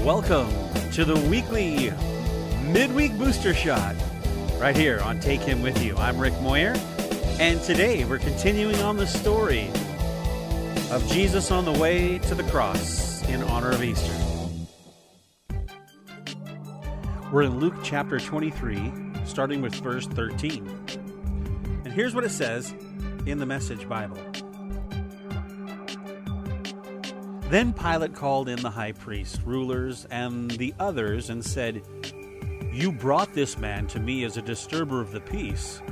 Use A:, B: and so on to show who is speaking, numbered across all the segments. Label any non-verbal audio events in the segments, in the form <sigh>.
A: Welcome to the weekly midweek booster shot right here on Take Him With You. I'm Rick Moyer, and today we're continuing on the story of Jesus on the way to the cross in honor of Easter. We're in Luke chapter 23, starting with verse 13. And here's what it says in the Message Bible. Then Pilate called in the high priest, rulers, and the others and said, You brought this man to me as a disturber of the peace.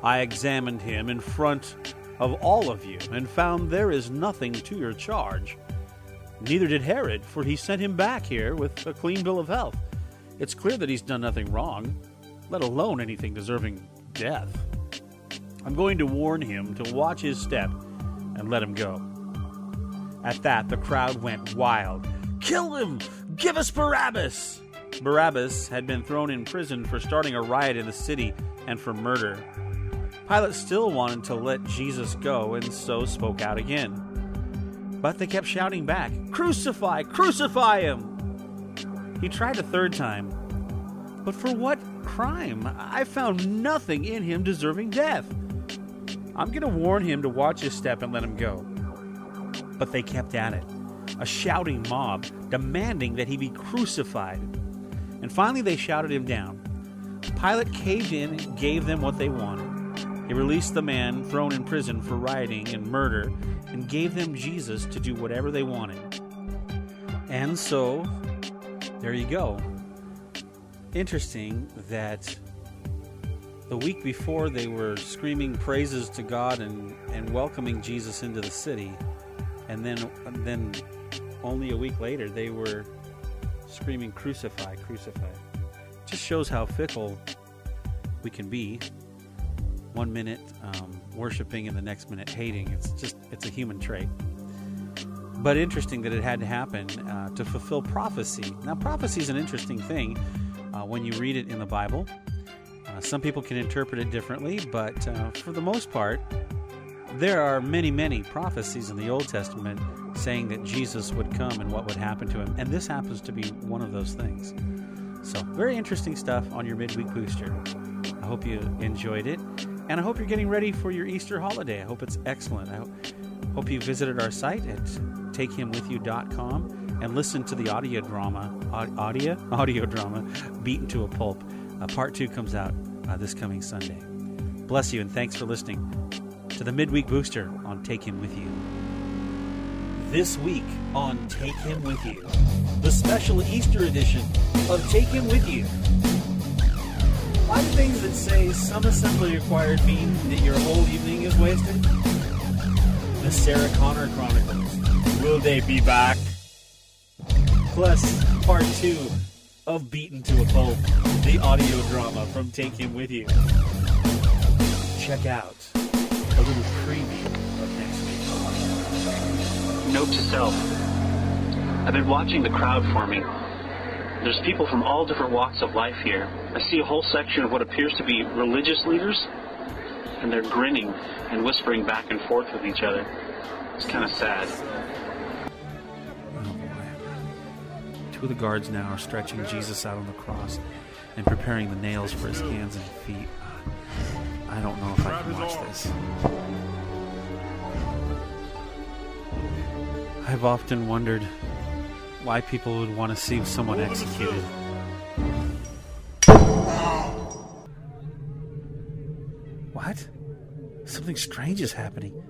A: I examined him in front of all of you and found there is nothing to your charge. Neither did Herod, for he sent him back here with a clean bill of health. It's clear that he's done nothing wrong, let alone anything deserving death. I'm going to warn him to watch his step and let him go. At that, the crowd went wild. Kill him! Give us Barabbas! Barabbas had been thrown in prison for starting a riot in the city and for murder. Pilate still wanted to let Jesus go and so spoke out again. But they kept shouting back, Crucify! Crucify him! He tried a third time. But for what crime? I found nothing in him deserving death. I'm going to warn him to watch his step and let him go but they kept at it. A shouting mob demanding that he be crucified. And finally, they shouted him down. Pilate caved in and gave them what they wanted. He released the man thrown in prison for rioting and murder and gave them Jesus to do whatever they wanted. And so, there you go. Interesting that the week before they were screaming praises to God and, and welcoming Jesus into the city and then then only a week later they were screaming crucify crucify. Just shows how fickle we can be. One minute um, worshiping and the next minute hating. It's just it's a human trait. But interesting that it had to happen uh, to fulfill prophecy. Now prophecy is an interesting thing uh, when you read it in the bible. Uh, some people can interpret it differently but uh, for the most part there are many, many prophecies in the Old Testament saying that Jesus would come and what would happen to him, and this happens to be one of those things. So, very interesting stuff on your midweek booster. I hope you enjoyed it, and I hope you're getting ready for your Easter holiday. I hope it's excellent. I hope you visited our site at takehimwithyou.com and listened to the audio drama, audio, <laughs> audio drama, Beaten to a Pulp. Uh, part two comes out uh, this coming Sunday. Bless you, and thanks for listening to the Midweek Booster on Take Him With You. This week on Take Him With You, the special Easter edition of Take Him With You. Why things that say some assembly required mean that your whole evening is wasted? The Sarah Connor Chronicles. Will they be back? Plus, part two of Beaten to a Pulp, the audio drama from Take Him With You. Check out little preview of next week.
B: Note to self. I've been watching the crowd forming. There's people from all different walks of life here. I see a whole section of what appears to be religious leaders, and they're grinning and whispering back and forth with each other. It's kind of sad.
A: Oh boy. Two of the guards now are stretching Jesus out on the cross and preparing the nails for his hands and feet. I don't know if I can watch this. I've often wondered why people would want to see someone executed. What? Something strange is happening.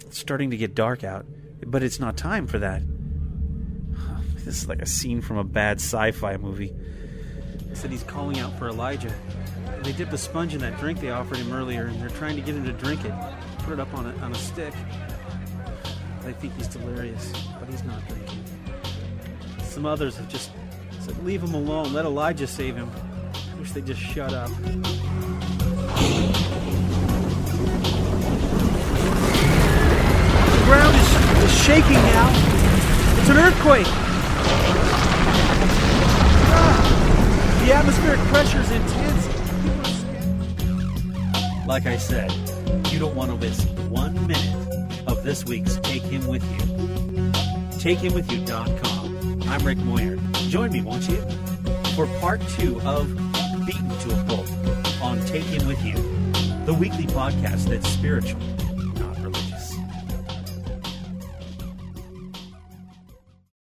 A: It's starting to get dark out, but it's not time for that. This is like a scene from a bad sci fi movie. He said he's calling out for Elijah. They dip a sponge in that drink they offered him earlier, and they're trying to get him to drink it. Put it up on a, on a stick. They think he's delirious, but he's not drinking. Some others have just said, Leave him alone. Let Elijah save him. I wish they'd just shut up. The ground is, is shaking now. It's an earthquake. Ah, the atmospheric pressure is intense. Like I said, you don't want to miss one minute of this week's Take Him With You. TakeHimWithYou.com I'm Rick Moyer. Join me, won't you, for part two of Beaten to a Pulp on Take Him With You, the weekly podcast that's spiritual